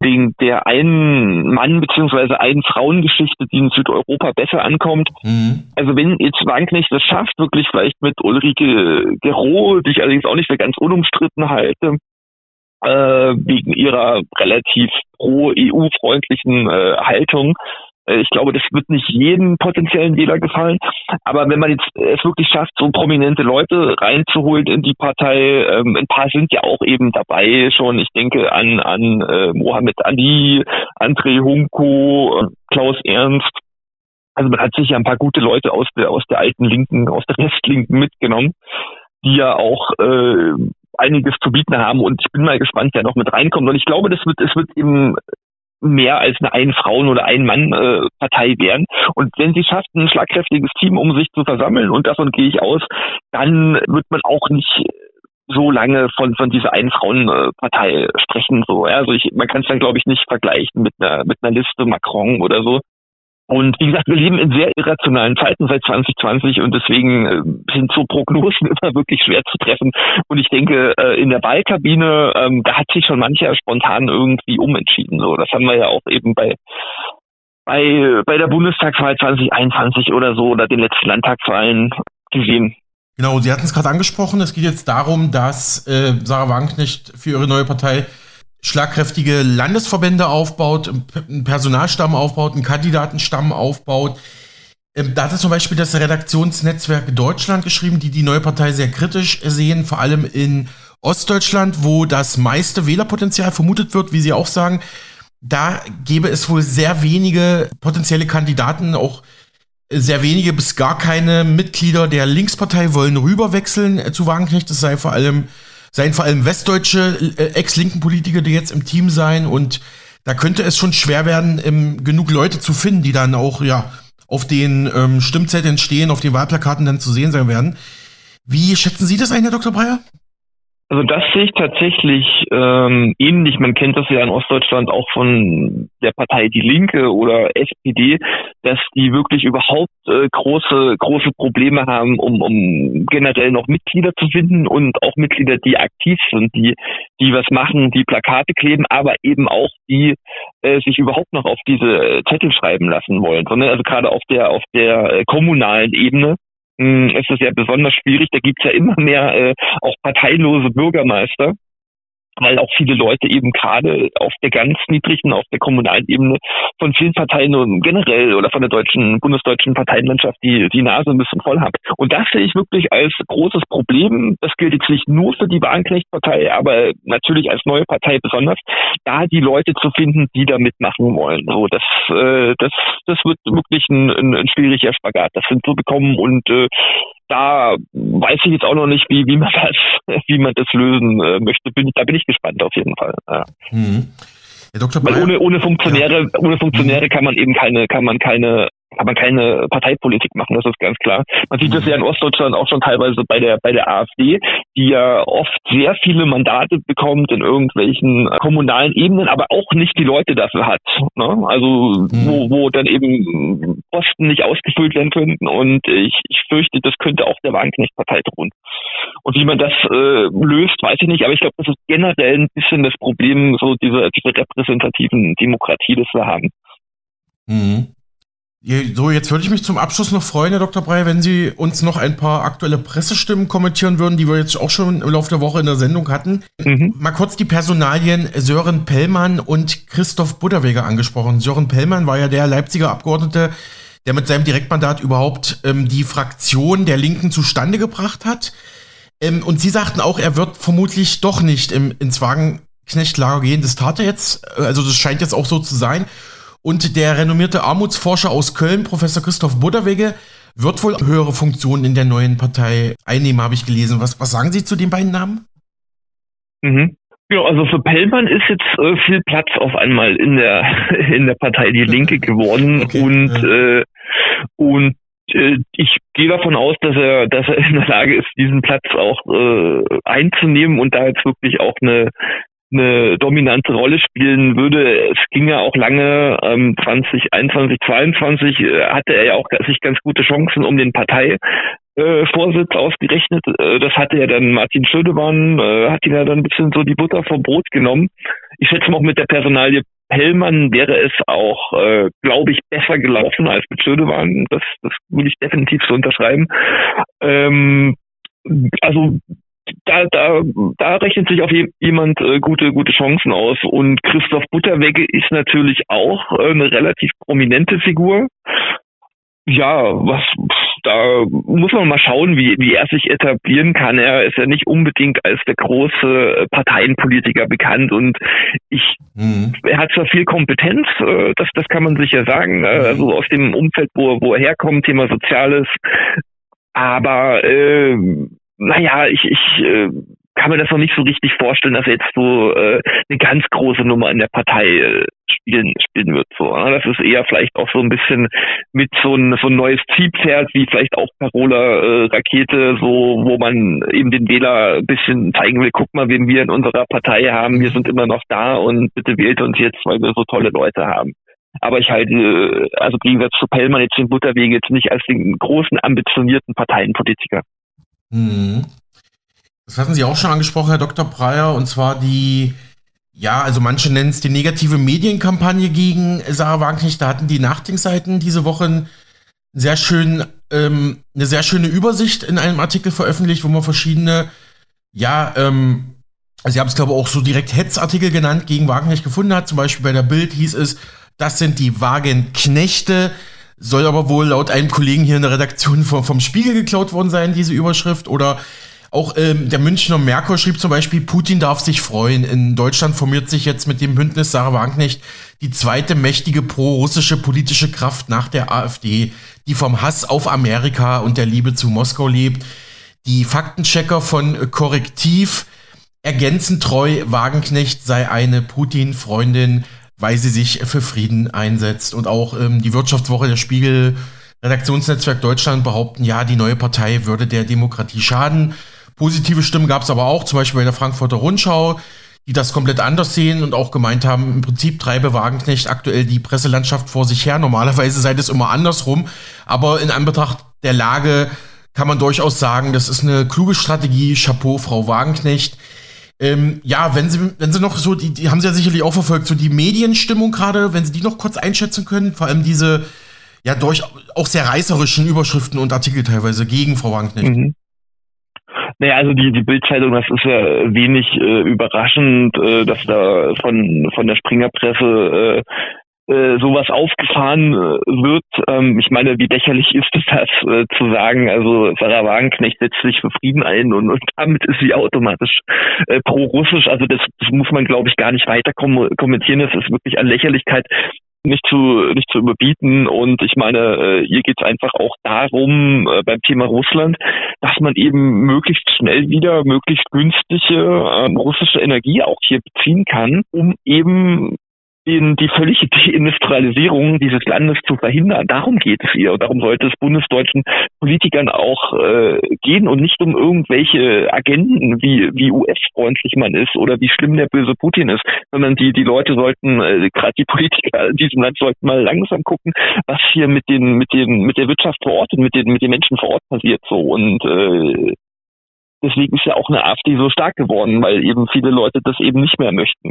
S5: wegen der einen Mann beziehungsweise einen Frauengeschichte, die in Südeuropa besser ankommt. Mhm. Also wenn jetzt Wagenknecht das schafft, wirklich vielleicht mit Ulrike Gero, die ich allerdings auch nicht für ganz unumstritten halte, äh, wegen ihrer relativ pro-EU-freundlichen äh, Haltung, ich glaube, das wird nicht jedem potenziellen Wähler gefallen. Aber wenn man jetzt es wirklich schafft, so prominente Leute reinzuholen in die Partei, ähm, ein paar sind ja auch eben dabei schon. Ich denke an, an äh, Mohammed Ali, André Hunko, äh, Klaus Ernst. Also man hat sich ja ein paar gute Leute aus der, aus der alten Linken, aus der Restlinken mitgenommen, die ja auch äh, einiges zu bieten haben und ich bin mal gespannt, wer noch mit reinkommt. Und ich glaube, das wird, es wird eben mehr als eine Ein-Frauen- oder Ein-Mann-Partei werden. Und wenn sie schafft, ein schlagkräftiges Team um sich zu versammeln, und davon gehe ich aus, dann wird man auch nicht so lange von, von dieser Ein-Frauen-Partei sprechen. So. Also ich, man kann es dann, glaube ich, nicht vergleichen mit einer, mit einer Liste Macron oder so. Und wie gesagt, wir leben in sehr irrationalen Zeiten seit 2020 und deswegen äh, sind so Prognosen immer wirklich schwer zu treffen. Und ich denke, äh, in der Wahlkabine, ähm, da hat sich schon mancher spontan irgendwie umentschieden. So, das haben wir ja auch eben bei bei, bei der Bundestagswahl 2021 oder so oder den letzten Landtagswahlen gesehen.
S2: Genau, Sie hatten es gerade angesprochen. Es geht jetzt darum, dass äh, Sarah Wagenknecht für ihre neue Partei schlagkräftige Landesverbände aufbaut, einen Personalstamm aufbaut, einen Kandidatenstamm aufbaut. Ähm, da hat zum Beispiel das Redaktionsnetzwerk Deutschland geschrieben, die die neue Partei sehr kritisch sehen, vor allem in Ostdeutschland, wo das meiste Wählerpotenzial vermutet wird, wie sie auch sagen. Da gäbe es wohl sehr wenige potenzielle Kandidaten, auch sehr wenige bis gar keine Mitglieder der Linkspartei wollen rüberwechseln äh, zu Wagenknecht. Das sei vor allem seien vor allem westdeutsche äh, ex-linken Politiker, die jetzt im Team seien und da könnte es schon schwer werden, ähm, genug Leute zu finden, die dann auch ja auf den ähm, Stimmzetteln stehen, auf den Wahlplakaten dann zu sehen sein werden. Wie schätzen Sie das ein, Herr Dr. Breyer?
S5: Also das sehe ich tatsächlich ähm, ähnlich. Man kennt das ja in Ostdeutschland auch von der Partei Die Linke oder SPD, dass die wirklich überhaupt äh, große große Probleme haben, um, um generell noch Mitglieder zu finden und auch Mitglieder, die aktiv sind, die die was machen, die Plakate kleben, aber eben auch die äh, sich überhaupt noch auf diese Zettel schreiben lassen wollen. Sondern also gerade auf der auf der äh, kommunalen Ebene hm, ist es ja besonders schwierig. Da gibt's ja immer mehr äh, auch parteilose Bürgermeister weil auch viele Leute eben gerade auf der ganz niedrigen, auf der kommunalen Ebene von vielen Parteien und generell oder von der deutschen, bundesdeutschen Parteienlandschaft die, die Nase ein bisschen voll haben. Und das sehe ich wirklich als großes Problem. Das gilt jetzt nicht nur für die Wagenknecht-Partei, aber natürlich als neue Partei besonders, da die Leute zu finden, die da mitmachen wollen. So, das, äh, das, das wird wirklich ein, ein, ein schwieriger Spagat, das hinzubekommen und äh, da weiß ich jetzt auch noch nicht, wie, wie man das, wie man das lösen äh, möchte. Bin, da bin ich gespannt auf jeden Fall. Ja. Mhm. Dr. Weil ohne, ohne Funktionäre, ja. ohne Funktionäre mhm. kann man eben keine, kann man keine kann man keine Parteipolitik machen, das ist ganz klar. Man sieht das ja in Ostdeutschland auch schon teilweise bei der bei der AfD, die ja oft sehr viele Mandate bekommt in irgendwelchen kommunalen Ebenen, aber auch nicht die Leute dafür hat. Ne? Also mhm. wo, wo dann eben Posten nicht ausgefüllt werden könnten und ich, ich fürchte, das könnte auch der Wagenknecht-Partei tun. Und wie man das äh, löst, weiß ich nicht, aber ich glaube, das ist generell ein bisschen das Problem so dieser, dieser repräsentativen Demokratie, das wir haben.
S2: Mhm. So, jetzt würde ich mich zum Abschluss noch freuen, Herr Dr. Breyer, wenn Sie uns noch ein paar aktuelle Pressestimmen kommentieren würden, die wir jetzt auch schon im Laufe der Woche in der Sendung hatten. Mhm. Mal kurz die Personalien Sören Pellmann und Christoph Butterweger angesprochen. Sören Pellmann war ja der Leipziger Abgeordnete, der mit seinem Direktmandat überhaupt ähm, die Fraktion der Linken zustande gebracht hat. Ähm, und Sie sagten auch, er wird vermutlich doch nicht im, ins Wagenknechtlager gehen. Das tat er jetzt. Also das scheint jetzt auch so zu sein. Und der renommierte Armutsforscher aus Köln, Professor Christoph Butterwege, wird wohl höhere Funktionen in der neuen Partei einnehmen, habe ich gelesen. Was, was sagen Sie zu den beiden Namen?
S5: Mhm. Ja, also für Pellmann ist jetzt äh, viel Platz auf einmal in der in der Partei Die Linke geworden okay, und ja. äh, und äh, ich gehe davon aus, dass er dass er in der Lage ist, diesen Platz auch äh, einzunehmen und da jetzt wirklich auch eine eine dominante Rolle spielen würde. Es ging ja auch lange, ähm, 2021, 2022 äh, hatte er ja auch sich ganz gute Chancen, um den Partei äh, ausgerechnet. Äh, das hatte ja dann Martin Schödemann, äh, hat ihn ja dann ein bisschen so die Butter vom Brot genommen. Ich schätze mal auch mit der Personalie Pellmann wäre es auch, äh, glaube ich, besser gelaufen als mit Schödemann. Das, das würde ich definitiv so unterschreiben. Ähm, also da, da, da rechnet sich auf jemand äh, gute, gute Chancen aus. Und Christoph Butterwegge ist natürlich auch äh, eine relativ prominente Figur ja, was da muss man mal schauen, wie, wie er sich etablieren kann. Er ist ja nicht unbedingt als der große Parteienpolitiker bekannt und ich, mhm. er hat zwar viel Kompetenz, äh, das, das kann man sicher sagen, äh, also aus dem Umfeld, wo, wo er herkommt, Thema Soziales, aber äh, naja, ich, ich äh, kann mir das noch nicht so richtig vorstellen, dass er jetzt so äh, eine ganz große Nummer in der Partei äh, spielen, spielen wird. So, ne? Das ist eher vielleicht auch so ein bisschen mit so ein, so ein neues Zielpferd, wie vielleicht auch Carola äh, Rakete, so wo man eben den Wähler ein bisschen zeigen will, guck mal, wen wir in unserer Partei haben, wir sind immer noch da und bitte wählt uns jetzt, weil wir so tolle Leute haben. Aber ich halte, äh, also im zu Pellmann jetzt den Butterwege jetzt nicht als den großen, ambitionierten Parteienpolitiker.
S2: Mhm. Das hatten Sie auch schon angesprochen, Herr Dr. Breyer, und zwar die, ja, also manche nennen es die negative Medienkampagne gegen Sarah Wagenknecht. Da hatten die Nachdenkseiten diese Woche sehr schön, ähm, eine sehr schöne Übersicht in einem Artikel veröffentlicht, wo man verschiedene, ja, ähm, also Sie haben es glaube ich auch so direkt Hetzartikel genannt gegen Wagenknecht gefunden hat. Zum Beispiel bei der Bild hieß es, das sind die Wagenknechte. Soll aber wohl laut einem Kollegen hier in der Redaktion vom, vom Spiegel geklaut worden sein, diese Überschrift. Oder auch ähm, der Münchner Merkur schrieb zum Beispiel, Putin darf sich freuen. In Deutschland formiert sich jetzt mit dem Bündnis Sarah Wagenknecht die zweite mächtige pro-russische politische Kraft nach der AfD, die vom Hass auf Amerika und der Liebe zu Moskau lebt. Die Faktenchecker von Korrektiv ergänzen treu, Wagenknecht sei eine Putin-Freundin, weil sie sich für Frieden einsetzt. Und auch ähm, die Wirtschaftswoche der Spiegel Redaktionsnetzwerk Deutschland behaupten, ja, die neue Partei würde der Demokratie schaden. Positive Stimmen gab es aber auch, zum Beispiel bei der Frankfurter Rundschau, die das komplett anders sehen und auch gemeint haben, im Prinzip treibe Wagenknecht aktuell die Presselandschaft vor sich her. Normalerweise sei das immer andersrum. Aber in Anbetracht der Lage kann man durchaus sagen, das ist eine kluge Strategie. Chapeau, Frau Wagenknecht. Ähm, ja, wenn Sie, wenn Sie noch so, die, die haben Sie ja sicherlich auch verfolgt, so die Medienstimmung gerade, wenn Sie die noch kurz einschätzen können, vor allem diese, ja, durch auch sehr reißerischen Überschriften und Artikel teilweise gegen Frau Wagenknecht. Mhm.
S5: Naja, also die, die Bildzeitung, das ist ja wenig äh, überraschend, äh, dass da von, von der Springerpresse äh, äh, sowas aufgefahren äh, wird. Ähm, ich meine, wie lächerlich ist es das äh, zu sagen, also Sarah Wagenknecht setzt sich für Frieden ein und, und damit ist sie automatisch äh, pro-russisch. Also das, das muss man, glaube ich, gar nicht weiter kom kommentieren. Das ist wirklich an Lächerlichkeit nicht zu nicht zu überbieten und ich meine äh, hier geht es einfach auch darum äh, beim Thema Russland, dass man eben möglichst schnell wieder möglichst günstige äh, russische Energie auch hier beziehen kann, um eben den, die völlige Deindustrialisierung dieses Landes zu verhindern. Darum geht es hier. Und darum sollte es bundesdeutschen Politikern auch äh, gehen und nicht um irgendwelche Agenten, wie, wie US-freundlich man ist oder wie schlimm der böse Putin ist, sondern die, die Leute sollten, äh, gerade die Politiker in diesem Land sollten mal langsam gucken, was hier mit den, mit den, mit der Wirtschaft vor Ort und mit den, mit den Menschen vor Ort passiert so. Und äh, deswegen ist ja auch eine AfD so stark geworden, weil eben viele Leute das eben nicht mehr möchten.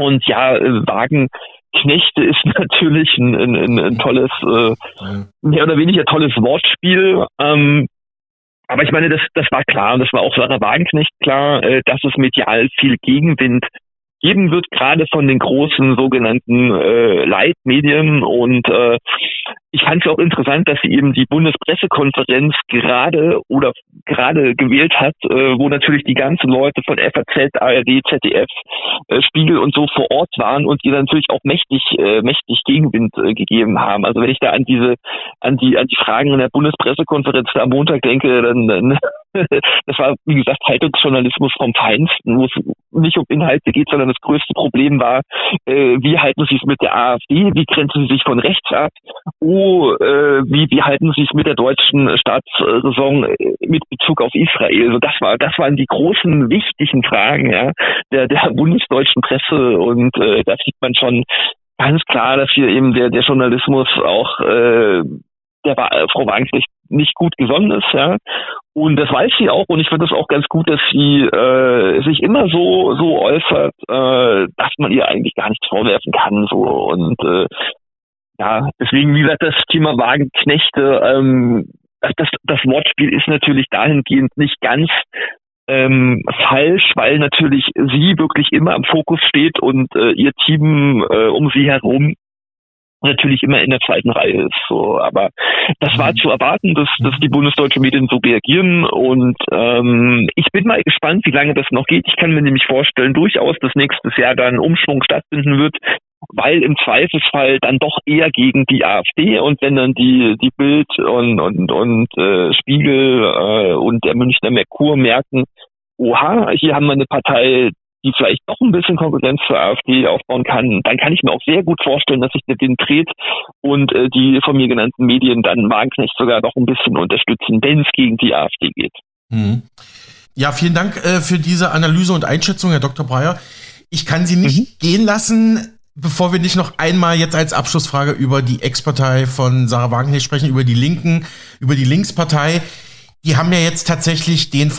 S5: Und ja, Wagenknechte ist natürlich ein, ein, ein tolles, äh, mehr oder weniger tolles Wortspiel. Ähm, aber ich meine, das, das war klar und das war auch Sarah Wagenknecht klar, äh, dass es medial viel Gegenwind geben wird, gerade von den großen sogenannten äh, Leitmedien. Und äh, ich fand es auch interessant, dass sie eben die Bundespressekonferenz gerade oder gerade gewählt hat, äh, wo natürlich die ganzen Leute von FAZ, ARD, ZDF, äh, Spiegel und so vor Ort waren und ihr natürlich auch mächtig, äh, mächtig Gegenwind äh, gegeben haben. Also wenn ich da an diese, an die, an die Fragen in der Bundespressekonferenz da am Montag denke, dann, dann das war, wie gesagt, Haltungsjournalismus vom Feinsten, wo es nicht um Inhalte geht, sondern das größte Problem war, äh, wie halten Sie es mit der AfD, wie grenzen Sie sich von rechts ab, oh, äh, wie, wie halten Sie es mit der deutschen Staatsräson äh, mit Bezug auf Israel. Also das war, das waren die großen, wichtigen Fragen ja, der, der bundesdeutschen Presse und äh, da sieht man schon ganz klar, dass hier eben der, der Journalismus auch äh, der Frau Wagenknecht nicht gut gesonnen ist, ja. Und das weiß sie auch und ich finde es auch ganz gut, dass sie äh, sich immer so so äußert, äh, dass man ihr eigentlich gar nichts vorwerfen kann. So und äh, ja, deswegen, wie gesagt, das Thema Wagenknechte, ähm, das, das Wortspiel ist natürlich dahingehend nicht ganz ähm, falsch, weil natürlich sie wirklich immer am Fokus steht und äh, ihr Team äh, um sie herum natürlich immer in der zweiten Reihe ist. So, aber das war mhm. zu erwarten, dass, dass die bundesdeutschen Medien so reagieren und ähm, ich bin mal gespannt, wie lange das noch geht. Ich kann mir nämlich vorstellen, durchaus, dass nächstes Jahr da ein Umschwung stattfinden wird, weil im Zweifelsfall dann doch eher gegen die AfD und wenn dann die die Bild und und und äh, Spiegel äh, und der Münchner Merkur merken, oha, hier haben wir eine Partei, die vielleicht noch ein bisschen Konkurrenz zur AfD aufbauen kann, dann kann ich mir auch sehr gut vorstellen, dass sich der Wind dreht und äh, die von mir genannten Medien dann Wagenknecht sogar noch ein bisschen unterstützen, wenn es gegen die AfD geht.
S2: Mhm. Ja, vielen Dank äh, für diese Analyse und Einschätzung, Herr Dr. Breyer. Ich kann Sie nicht mhm. gehen lassen, bevor wir nicht noch einmal jetzt als Abschlussfrage über die Ex-Partei von Sarah Wagenknecht sprechen, über die Linken, über die Linkspartei. Die haben ja jetzt tatsächlich den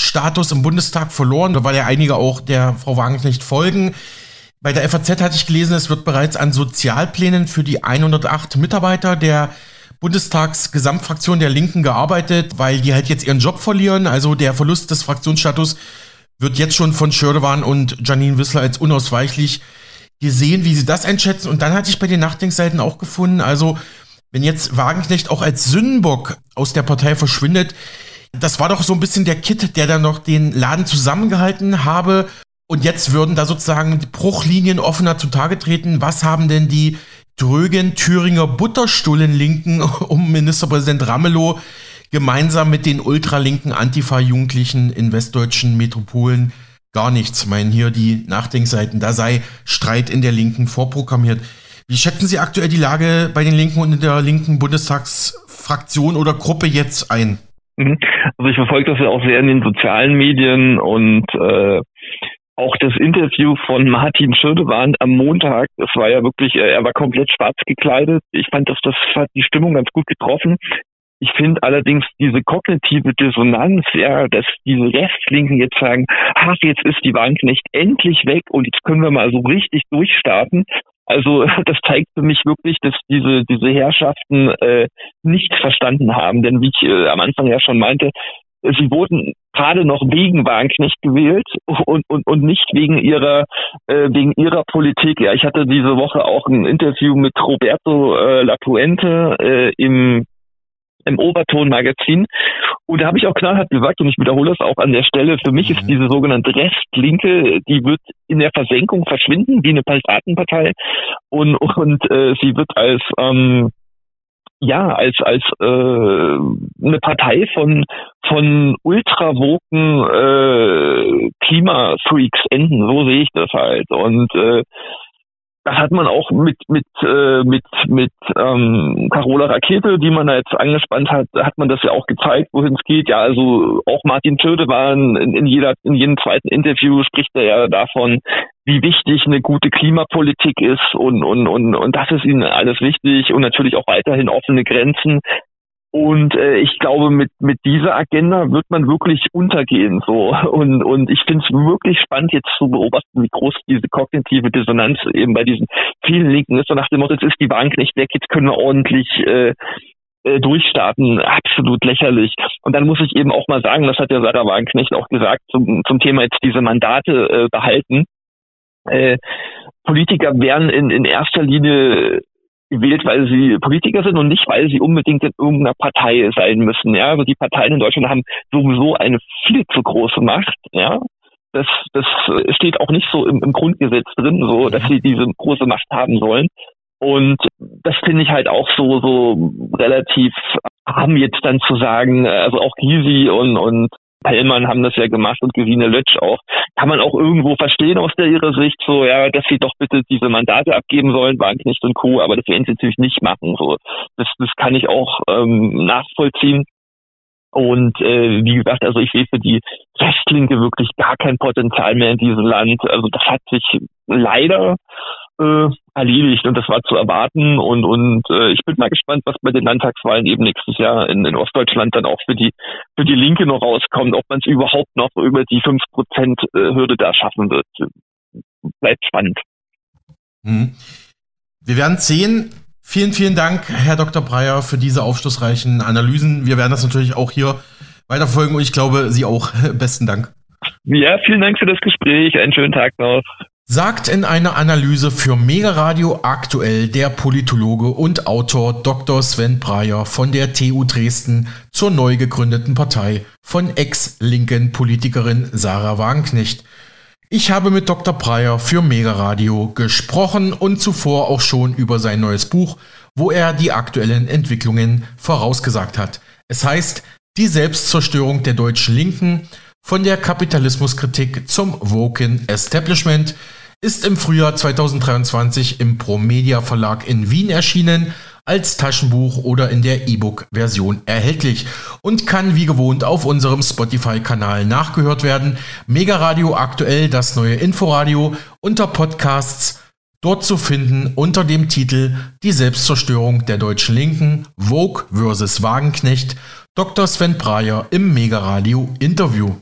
S2: Fraktionsstatus im Bundestag verloren, weil ja einige auch der Frau Wagenknecht folgen. Bei der FAZ hatte ich gelesen, es wird bereits an Sozialplänen für die 108 Mitarbeiter der Bundestagsgesamtfraktion der Linken gearbeitet, weil die halt jetzt ihren Job verlieren. Also der Verlust des Fraktionsstatus wird jetzt schon von Schördewan und Janine Wissler als unausweichlich gesehen, wie sie das einschätzen. Und dann hatte ich bei den Nachdenkseiten auch gefunden, also wenn jetzt Wagenknecht auch als Sündenbock aus der Partei verschwindet, das war doch so ein bisschen der Kit, der dann noch den Laden zusammengehalten habe. Und jetzt würden da sozusagen die Bruchlinien offener zutage treten. Was haben denn die drögen Thüringer Butterstullen-Linken um Ministerpräsident Ramelow gemeinsam mit den ultralinken Antifa-Jugendlichen in westdeutschen Metropolen gar nichts. Meinen hier die Nachdenkseiten, da sei Streit in der Linken vorprogrammiert. Wie schätzen Sie aktuell die Lage bei den Linken und in der linken Bundestagsfraktion oder Gruppe jetzt ein?
S5: Mhm. Also ich verfolge das ja auch sehr in den sozialen Medien und äh, auch das Interview von Martin Schirdewan am Montag, das war ja wirklich, äh, er war komplett schwarz gekleidet. Ich fand, dass das hat die Stimmung ganz gut getroffen. Ich finde allerdings diese kognitive Dissonanz, ja, dass diese Rechtslinken jetzt sagen, ach, jetzt ist die Bank nicht endlich weg und jetzt können wir mal so richtig durchstarten. Also das zeigt für mich wirklich, dass diese, diese Herrschaften äh, nicht verstanden haben. Denn wie ich äh, am Anfang ja schon meinte, sie wurden gerade noch wegen Wagenknecht gewählt und, und, und nicht wegen ihrer äh, wegen ihrer Politik. Ja, ich hatte diese Woche auch ein Interview mit Roberto äh, Lapuente äh, im im Oberton-Magazin. Und da habe ich auch knallhart gesagt, und ich wiederhole es auch an der Stelle, für mich ist mhm. diese sogenannte Restlinke, die wird in der Versenkung verschwinden, wie eine Piratenpartei. Und, und äh, sie wird als ähm, ja, als als äh, eine Partei von von ultrawoken äh, Klimafreaks enden, so sehe ich das halt. Und äh, das hat man auch mit mit äh, mit mit ähm, Carola Rakete, die man da jetzt angespannt hat, hat man das ja auch gezeigt, wohin es geht. Ja, also auch Martin Schöde war in, in jeder in jedem zweiten Interview spricht er ja davon, wie wichtig eine gute Klimapolitik ist und und und und das ist ihnen alles wichtig und natürlich auch weiterhin offene Grenzen. Und äh, ich glaube, mit, mit dieser Agenda wird man wirklich untergehen. So. Und, und ich finde es wirklich spannend, jetzt zu beobachten, wie groß diese kognitive Dissonanz eben bei diesen vielen Linken ist. So nach dem Motto, jetzt ist die Bank nicht weg, jetzt können wir ordentlich äh, äh, durchstarten. Absolut lächerlich. Und dann muss ich eben auch mal sagen, das hat ja Sarah Wagenknecht auch gesagt, zum, zum Thema jetzt diese Mandate äh, behalten. Äh, Politiker werden in, in erster Linie gewählt, weil sie Politiker sind und nicht, weil sie unbedingt in irgendeiner Partei sein müssen. Ja, also die Parteien in Deutschland haben sowieso eine viel zu große Macht. Ja, das, das steht auch nicht so im, im Grundgesetz drin, so, dass sie diese große Macht haben sollen. Und das finde ich halt auch so, so relativ haben jetzt dann zu sagen, also auch Gysi und, und Pellmann haben das ja gemacht und Gesine Lötsch auch. Kann man auch irgendwo verstehen aus der ihrer Sicht, so, ja, dass sie doch bitte diese Mandate abgeben sollen, Wagenknecht und Co., aber das werden sie natürlich nicht machen, so. Das, das kann ich auch ähm, nachvollziehen. Und äh, wie gesagt, also ich sehe für die Restlinke wirklich gar kein Potenzial mehr in diesem Land. Also das hat sich leider äh, erledigt und das war zu erwarten und und äh, ich bin mal gespannt, was bei den Landtagswahlen eben nächstes Jahr in, in Ostdeutschland dann auch für die für die Linke noch rauskommt, ob man es überhaupt noch über die 5% äh, Hürde da schaffen wird. Bleibt spannend.
S2: Hm. Wir werden sehen. Vielen, vielen Dank, Herr Dr. Breyer, für diese aufschlussreichen Analysen. Wir werden das natürlich auch hier weiterfolgen und ich glaube, Sie auch. Besten Dank.
S5: Ja, vielen Dank für das Gespräch. Einen schönen Tag noch.
S2: Sagt in einer Analyse für Mega Radio aktuell der Politologe und Autor Dr. Sven Breyer von der TU Dresden zur neu gegründeten Partei von ex-linken Politikerin Sarah Wagenknecht. Ich habe mit Dr. Breyer für Mega Radio gesprochen und zuvor auch schon über sein neues Buch, wo er die aktuellen Entwicklungen vorausgesagt hat. Es heißt Die Selbstzerstörung der deutschen Linken von der Kapitalismuskritik zum Woken Establishment ist im Frühjahr 2023 im Promedia Verlag in Wien erschienen, als Taschenbuch oder in der E-Book-Version erhältlich und kann wie gewohnt auf unserem Spotify-Kanal nachgehört werden. Mega Radio aktuell, das neue Inforadio unter Podcasts dort zu finden unter dem Titel Die Selbstzerstörung der deutschen Linken, Vogue vs. Wagenknecht, Dr. Sven Breyer im Mega Radio Interview.